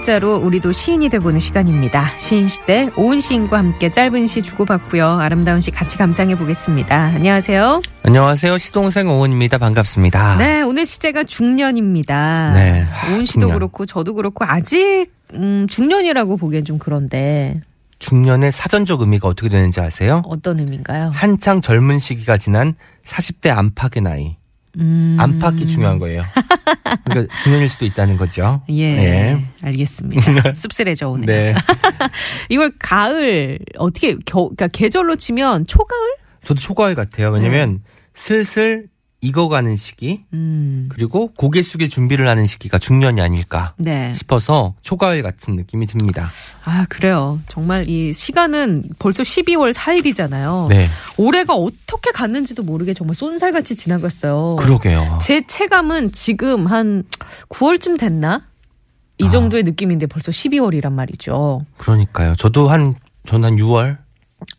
문자로 우리도 시인이 돼보는 시간입니다. 시인 시대 오은 시인과 함께 짧은 시 주고받고요. 아름다운 시 같이 감상해 보겠습니다. 안녕하세요. 안녕하세요. 시동생 오은입니다. 반갑습니다. 네, 오늘 시제가 중년입니다. 네, 오은 씨도 중년. 그렇고 저도 그렇고 아직 음, 중년이라고 보기엔 좀 그런데 중년의 사전적 의미가 어떻게 되는지 아세요? 어떤 의미인가요? 한창 젊은 시기가 지난 40대 안팎의 나이. 음. 안팎이 중요한 거예요. 그러니까 중년일 수도 있다는 거죠. 예, 네. 알겠습니다. 씁쓸해져 오네. 네. 이걸 가을 어떻게 겨, 그러니까 계절로 치면 초가을? 저도 초과일 같아요. 왜냐면 슬슬 익어가는 시기, 음, 그리고 고개 숙일 준비를 하는 시기가 중년이 아닐까 네. 싶어서 초가을 같은 느낌이 듭니다. 아 그래요. 정말 이 시간은 벌써 12월 4일이잖아요. 네. 올해가 어떻게 갔는지도 모르게 정말 쏜살같이 지나갔어요. 그러게요. 제 체감은 지금 한 9월쯤 됐나? 이 아. 정도의 느낌인데 벌써 12월이란 말이죠. 그러니까요. 저도 한, 저는 한 6월?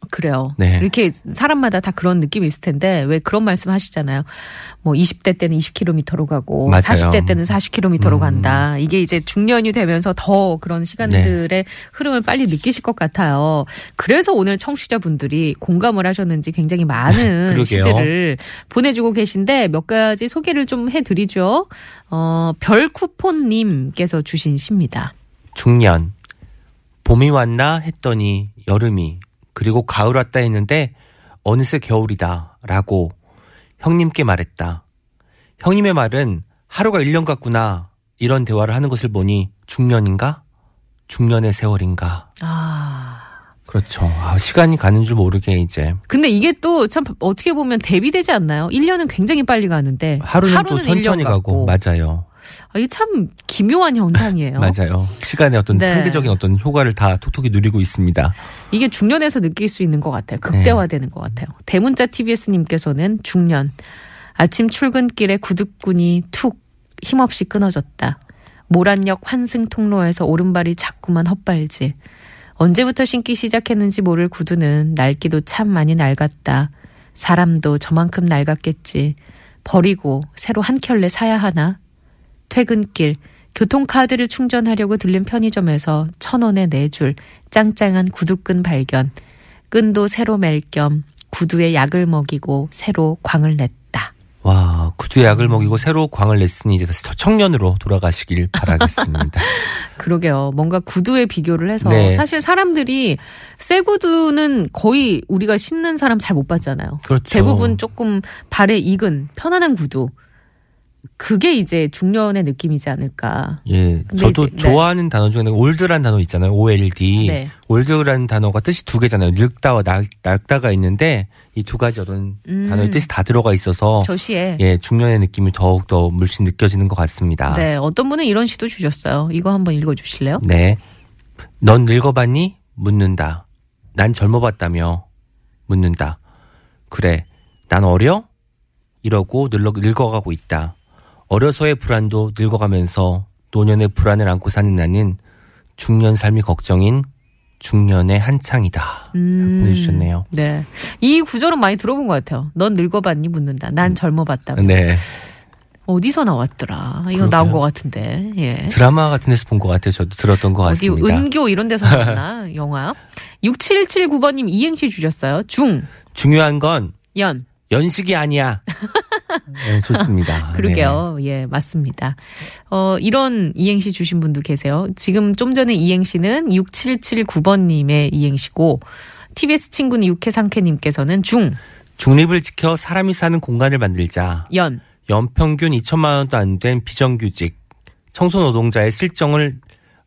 그래요. 네. 이렇게 사람마다 다 그런 느낌이 있을 텐데 왜 그런 말씀 하시잖아요. 뭐 20대 때는 20km로 가고 맞아요. 40대 때는 40km로 음. 간다. 이게 이제 중년이 되면서 더 그런 시간들의 네. 흐름을 빨리 느끼실 것 같아요. 그래서 오늘 청취자분들이 공감을 하셨는지 굉장히 많은. 시들을 보내주고 계신데 몇 가지 소개를 좀 해드리죠. 어, 별쿠폰님께서 주신 시입니다. 중년. 봄이 왔나 했더니 여름이, 그리고 가을 왔다 했는데 어느새 겨울이다. 라고 형님께 말했다. 형님의 말은 하루가 1년 같구나. 이런 대화를 하는 것을 보니 중년인가? 중년의 세월인가? 아. 그렇죠. 아, 시간이 가는 줄 모르게 이제. 근데 이게 또 참 어떻게 보면 대비되지 않나요? 1년은 굉장히 빨리 가는데 하루는, 또 1년 천천히 가고. 맞아요. 아, 이게 참 기묘한 현상이에요. 맞아요. 시간의 어떤 네. 상대적인 어떤 효과를 다 톡톡히 누리고 있습니다. 이게 중년에서 느낄 수 있는 것 같아요. 극대화되는 것 같아요. 대문자 TBS님께서는 중년 아침 출근길에 구둣꾼이 툭 힘없이 끊어졌다. 모란역 환승 통로에서 오른발이 자꾸만 헛발질. 언제부터 신기 시작했는지 모를 구두는 낡기도 참 많이 낡았다. 사람도 저만큼 낡았겠지. 버리고 새로 한 켤레 사야 하나? 퇴근길 교통카드를 충전하려고 들른 편의점에서 천 원에 네 줄 짱짱한 구두끈 발견. 끈도 새로 맬겸 구두에 약을 먹이고 새로 광을 냈다. 와, 구두에 약을 먹이고 새로 광을 냈으니 이제 다시 청년으로 돌아가시길 바라겠습니다. 그러게요. 뭔가 구두에 비교를 해서 네. 사실 사람들이 새 구두는 거의 우리가 신는 사람 잘 못 봤잖아요. 그렇죠. 대부분 조금 발에 익은 편안한 구두. 그게 이제 중년의 느낌이지 않을까. 예, 저도 이제- 네. 좋아하는 단어 중에 올드란 단어 있잖아요. OLD. 네. 올드라는 단어가 뜻이 두 개잖아요. 늙다와 낡, 낡다가 있는데 이 두 가지 어떤 음. 단어의 뜻이 다 들어가 있어서 저 시에 예, 중년의 느낌이 더욱 더 물씬 느껴지는 것 같습니다. 네, 어떤 분은 이런 시도 주셨어요. 이거 한번 읽어 주실래요? 네. 넌 늙어봤니? 묻는다. 난 젊어봤다며 묻는다. 그래, 난 어려? 이러고 늙어, 늙어가고 있다. 어려서의 불안도 늙어가면서 노년의 불안을 안고 사는 나는 중년 삶이 걱정인 중년의 한창이다. 음. 보내주셨네요. 네. 이 구절은 많이 들어본 것 같아요. 넌 늙어봤니? 묻는다. 난 젊어봤다. 네. 어디서 나왔더라? 이거 그러게요. 나온 것 같은데. 예. 드라마 같은 데서 본 것 같아요. 저도 들었던 것 어디 같습니다. 은교 이런 데서 나왔나? 영화. 6779번님 이행시 주셨어요. 중, 중요한 건 연. 연식이 아니야. 네, 좋습니다. 그러게요. 예, 맞습니다. 어, 이런 이행시 주신 분도 계세요. 지금 좀 전에 이행시는 6779번님의 이행시고, TBS 친구는 육회상쾌님께서는 중, 중립을 지켜 사람이 사는 공간을 만들자. 연. 연평균 2천만 원도 안 된 비정규직 청소 노동자의 실정을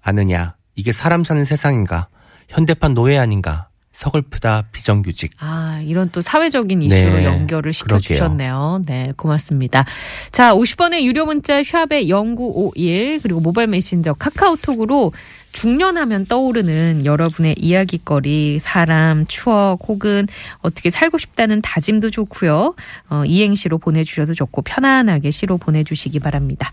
아느냐. 이게 사람 사는 세상인가? 현대판 노예 아닌가? 서글프다 비정규직. 아, 이런 또 사회적인 이슈로 네, 연결을 시켜주셨네요. 네, 고맙습니다. 자, 50원의 유료 문자 샵의 0951 그리고 모바일 메신저 카카오톡으로 중년하면 떠오르는 여러분의 이야기거리, 사람, 추억 혹은 어떻게 살고 싶다는 다짐도 좋고요. 어, 이행시로 보내주셔도 좋고 편안하게 시로 보내주시기 바랍니다.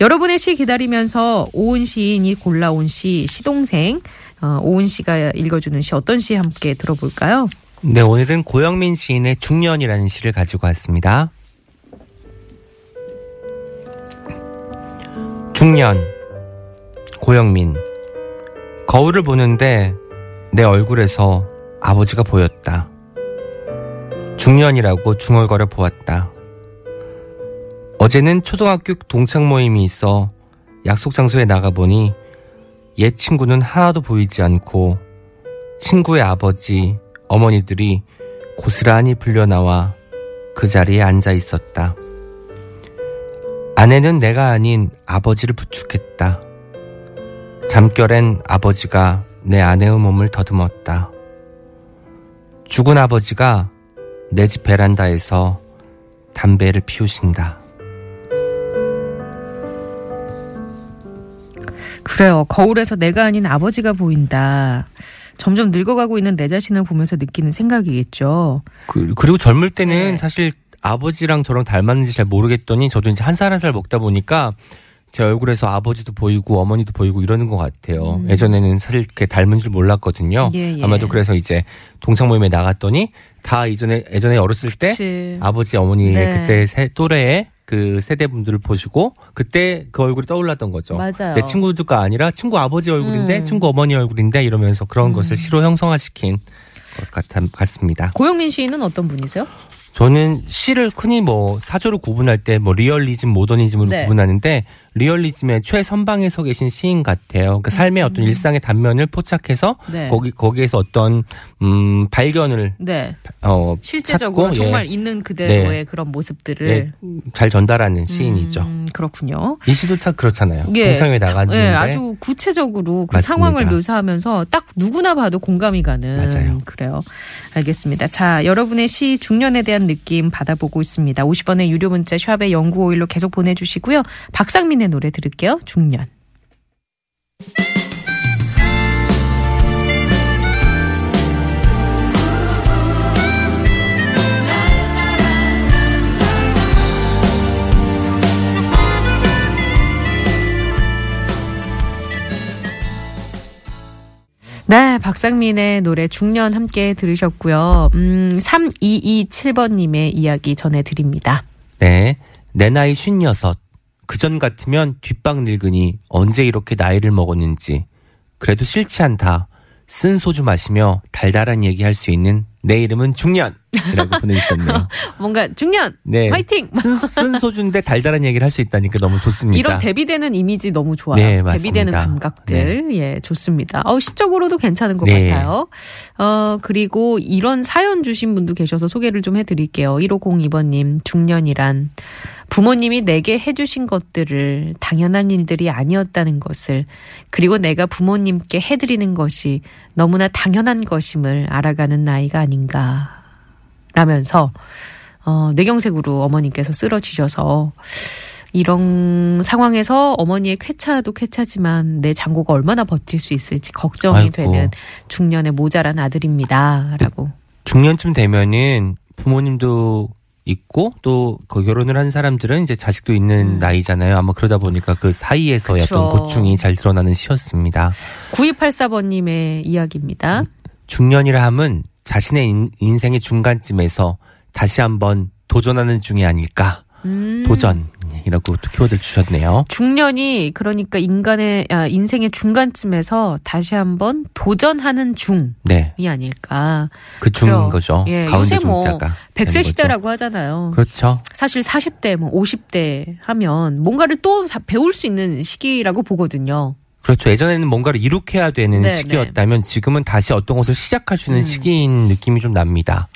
여러분의 시 기다리면서 오은 시인이 골라온 시 시동생 어, 오은 씨가 읽어주는 시 어떤 시 함께 들어볼까요? 네, 오늘은 고영민 시인의 중년이라는 시를 가지고 왔습니다. 중년 고영민 거울을 보는데 내 얼굴에서 아버지가 보였다. 중년이라고 중얼거려 보았다. 어제는 초등학교 동창 모임이 있어 약속 장소에 나가보니 옛 친구는 하나도 보이지 않고 친구의 아버지, 어머니들이 고스란히 불려나와 그 자리에 앉아 있었다. 아내는 내가 아닌 아버지를 부축했다. 잠결엔 아버지가 내 아내의 몸을 더듬었다. 죽은 아버지가 내 집 베란다에서 담배를 피우신다. 그래요. 거울에서 내가 아닌 아버지가 보인다. 점점 늙어가고 있는 내 자신을 보면서 느끼는 생각이겠죠. 그, 리고 젊을 때는 네. 사실 아버지랑 저랑 닮았는지 잘 모르겠더니 저도 이제 한살 한 살 먹다 보니까 제 얼굴에서 아버지도 보이고 어머니도 보이고 이러는 것 같아요. 음. 예전에는 사실 이렇게 닮은 줄 몰랐거든요. 예, 예. 아마도 그래서 이제 동창 모임에 나갔더니 다 이전에 예전에 어렸을 때 그치. 아버지 어머니 네. 그때 세, 또래의 그 세대 분들을 보시고 그때 그 얼굴이 떠올랐던 거죠. 맞아요. 내 친구가 아니라 친구 아버지 얼굴인데 음. 친구 어머니 얼굴인데 이러면서 그런 음. 것을 시로 형성화시킨 것 같, 같습니다. 고영민 시인은 어떤 분이세요? 저는 시를 흔히 뭐 사조로 구분할 때 뭐 리얼리즘, 모더니즘으로 네. 구분하는데 리얼리즘의 최선방에 서 계신 시인 같아요. 그러니까 삶의 어떤 일상의 단면을 포착해서 음. 네. 거기 거기에서 어떤 음 발견을 네. 어 실제적으로 찾고, 정말 예, 있는 그대로의 네. 그런 모습들을 예, 잘 전달하는 시인이죠. 음, 그렇군요. 이 시도 참 그렇잖아요. 예. 동창회 나갔는데 네, 아주 구체적으로 그 맞습니다. 상황을 묘사하면서 딱 누구나 봐도 공감이 가는 맞아요. 그래요. 알겠습니다. 자, 여러분의 시 중년에 대한 느낌 받아보고 있습니다. 50원의 유료 문자 샵의 0951로 계속 보내 주시고요. 박상민의 노래 들을게요. 중년. 박상민의 노래 중년 함께 들으셨고요. 음, 3227번님의 이야기 전해드립니다. 네. 내 나이 쉰여섯. 그전 같으면 뒷방 늙으니 언제 이렇게 나이를 먹었는지. 그래도 싫지 않다. 쓴 소주 마시며 달달한 얘기할 수 있는 내 이름은 중년! 이라고 보내주셨네요. 뭔가 중년! 네. 화이팅! 쓴, 쓴 소주인데 달달한 얘기를 할 수 있다니까 너무 좋습니다. 이런 대비되는 이미지 너무 좋아요. 네, 맞습니다. 대비되는 감각들. 예, 좋습니다. 어, 시적으로도 괜찮은 것 네. 같아요. 어, 그리고 이런 사연 주신 분도 계셔서 소개를 좀 해드릴게요. 1502번님, 중년이란 부모님이 내게 해주신 것들을 당연한 일들이 아니었다는 것을 그리고 내가 부모님께 해드리는 것이 너무나 당연한 것임을 알아가는 나이가 아닌가. 라면서 어, 뇌경색으로 어머니께서 쓰러지셔서 이런 상황에서 어머니의 쾌차도 쾌차지만 내 장고가 얼마나 버틸 수 있을지 걱정이 아이고. 되는 중년의 모자란 아들입니다라고. 중년쯤 되면은 부모님도 있고 또 그 결혼을 한 사람들은 이제 자식도 있는 음. 나이잖아요. 아마 그러다 보니까 그 사이에서의 그쵸. 어떤 고충이 잘 드러나는 시였습니다. 9284번님의 이야기입니다. 중년이라 함은 자신의 인, 인생의 중간쯤에서 다시 한번 도전하는 중이 아닐까. 음. 도전 이라고 또 키워드를 주셨네요. 중년이 그러니까 인간의 아, 인생의 중간쯤에서 다시 한번 도전하는 중이 네. 아닐까. 그 중인 그래요. 거죠. 예, 가운데 요새 뭐 중자가. 100세 되는 거죠. 시대라고 하잖아요. 그렇죠. 사실 40대, 뭐 50대 하면 뭔가를 또다 배울 수 있는 시기라고 보거든요. 그렇죠. 예전에는 뭔가를 이룩해야 되는 네, 시기였다면 지금은 다시 어떤 것을 시작할 수 있는 음. 시기인 느낌이 좀 납니다.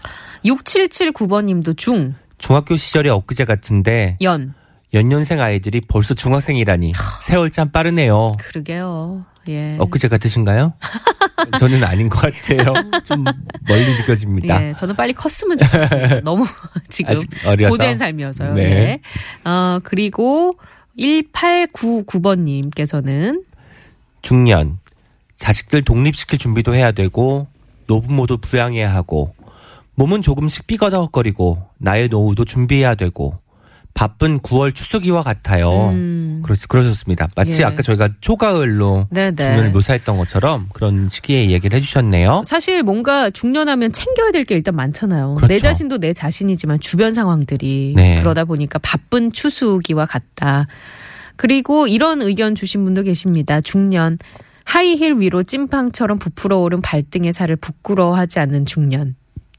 6779번님도 중, 중학교 시절의 엊그제 같은데 연. 연년생 아이들이 벌써 중학생이라니 세월 참 빠르네요. 그러게요. 예. 엊그제 같으신가요? 저는 아닌 것 같아요. 좀 멀리 느껴집니다. 예, 저는 빨리 컸으면 좋겠어요. 너무 지금 어려서. 고된 삶이어서요. 네. 예. 어, 그리고 1899번님께서는 중년 자식들 독립시킬 준비도 해야 되고 노부모도 부양해야 하고 몸은 조금씩 삐거덕거리고 나의 노후도 준비해야 되고 바쁜 9월 추수기와 같아요. 음, 그렇, 그러셨습니다. 마치 예. 아까 저희가 초가을로 네네. 중년을 묘사했던 것처럼 그런 시기에 얘기를 해주셨네요. 사실 뭔가 중년하면 챙겨야 될 게 일단 많잖아요. 그렇죠. 내 자신도 내 자신이지만 주변 상황들이 네. 그러다 보니까 바쁜 추수기와 같다. 그리고 이런 의견 주신 분도 계십니다. 중년 하이힐 위로 찐팡처럼 부풀어 오른 발등의 살을 부끄러워하지 않는 중년.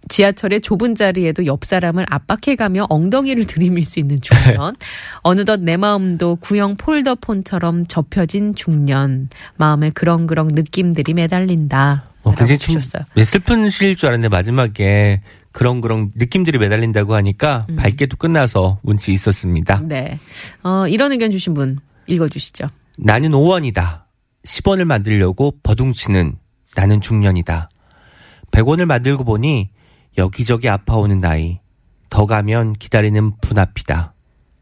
지하철의 좁은 자리에도 옆 사람을 압박해가며 엉덩이를 들이밀 수 있는 중년. 어느덧 내 마음도 구형 폴더폰처럼 접혀진 중년. 마음에 그렁그렁 느낌들이 매달린다. 어, 굉장히 좀 주셨어요. 네, 슬픈 시일 줄 알았는데 마지막에 그런 그런 느낌들이 매달린다고 하니까 음. 밝게도 끝나서 운치 있었습니다. 네. 어, 이런 의견 주신 분 읽어주시죠. 나는 5원이다. 10원을 만들려고 버둥치는 나는 중년이다. 100원을 만들고 보니 여기저기 아파오는 나이. 더 가면 기다리는 분 앞이다.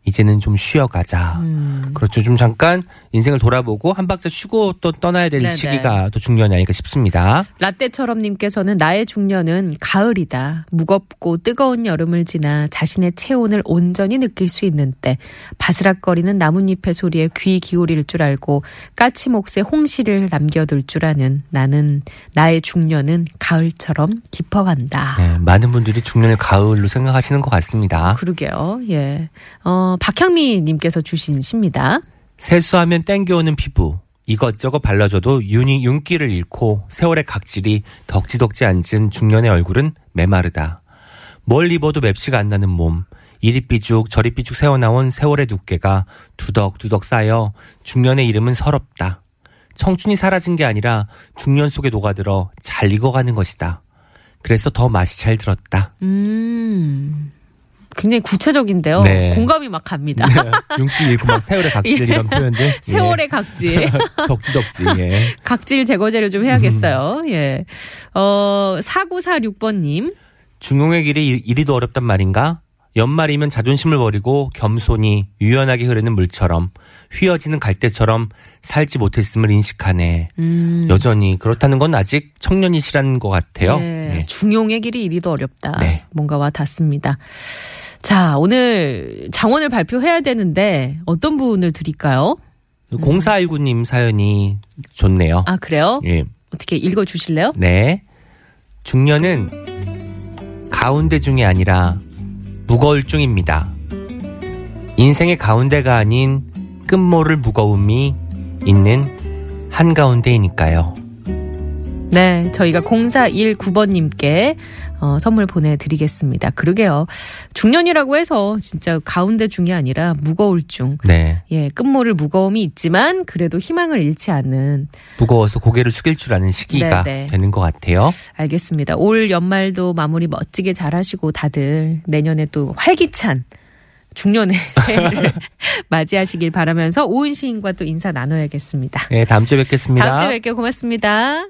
이제는 좀 쉬어가자. 음. 그렇죠. 좀 잠깐 인생을 돌아보고 한 박자 쉬고 또 떠나야 될 네네. 시기가 또 중년이 아닐까 싶습니다. 라떼처럼 님께서는 나의 중년은 가을이다. 무겁고 뜨거운 여름을 지나 자신의 체온을 온전히 느낄 수 있는 때 바스락거리는 나뭇잎의 소리에 귀 기울일 줄 알고 까치목새 홍시를 남겨둘 줄 아는 나는 나의 중년은 가을처럼 깊어간다. 네, 많은 분들이 중년을 가을로 생각하시는 것 같습니다. 그러게요. 예. 어, 박향미 님께서 주신 시입니다. 세수하면 땡겨오는 피부. 이것저것 발라줘도 윤이 윤기를 잃고 세월의 각질이 덕지덕지 앉은 중년의 얼굴은 메마르다. 뭘 입어도 맵시가 안 나는 몸. 이리 삐죽 저리 삐죽 새어나온 세월의 두께가 두덕두덕 쌓여 중년의 이름은 서럽다. 청춘이 사라진 게 아니라 중년 속에 녹아들어 잘 익어가는 것이다. 그래서 더 맛이 잘 들었다. 음. 굉장히 구체적인데요. 네. 공감이 막 갑니다. 윤기 잃고 막 세월의 각질 예. 이런 표현들. 세월의 각질. 예. 덕지덕지. 예. 각질 제거제를 좀 해야겠어요. 예. 어, 4946번님. 중용의 길이 이- 이리도 어렵단 말인가? 연말이면 자존심을 버리고 겸손히 유연하게 흐르는 물처럼 휘어지는 갈대처럼 살지 못했음을 인식하네. 음. 여전히 그렇다는 건 아직 청년이시라는 것 같아요. 예, 예. 중용의 길이 이리도 어렵다. 네. 뭔가 와 닿습니다. 자, 오늘 장원을 발표해야 되는데 어떤 분을 드릴까요? 0419님 사연이 좋네요. 아, 그래요? 예. 어떻게 읽어 주실래요? 네. 중년은 가운데 중이 아니라 무거울 중입니다. 인생의 가운데가 아닌 끝모를 무거움이 있는 한가운데이니까요. 네, 저희가 0419번님께 어, 선물 보내드리겠습니다. 그러게요. 중년이라고 해서 진짜 가운데 중이 아니라 무거울 중. 네. 예, 끝모를 무거움이 있지만 그래도 희망을 잃지 않는 무거워서 고개를 숙일 줄 아는 시기가 네, 네. 되는 것 같아요. 알겠습니다. 올 연말도 마무리 멋지게 잘 하시고 다들 내년에 또 활기찬 중년의 새해를 맞이하시길 바라면서 오은 시인과 또 인사 나눠야겠습니다. 네, 다음 주에 뵙겠습니다. 다음 주에 뵐게요. 고맙습니다.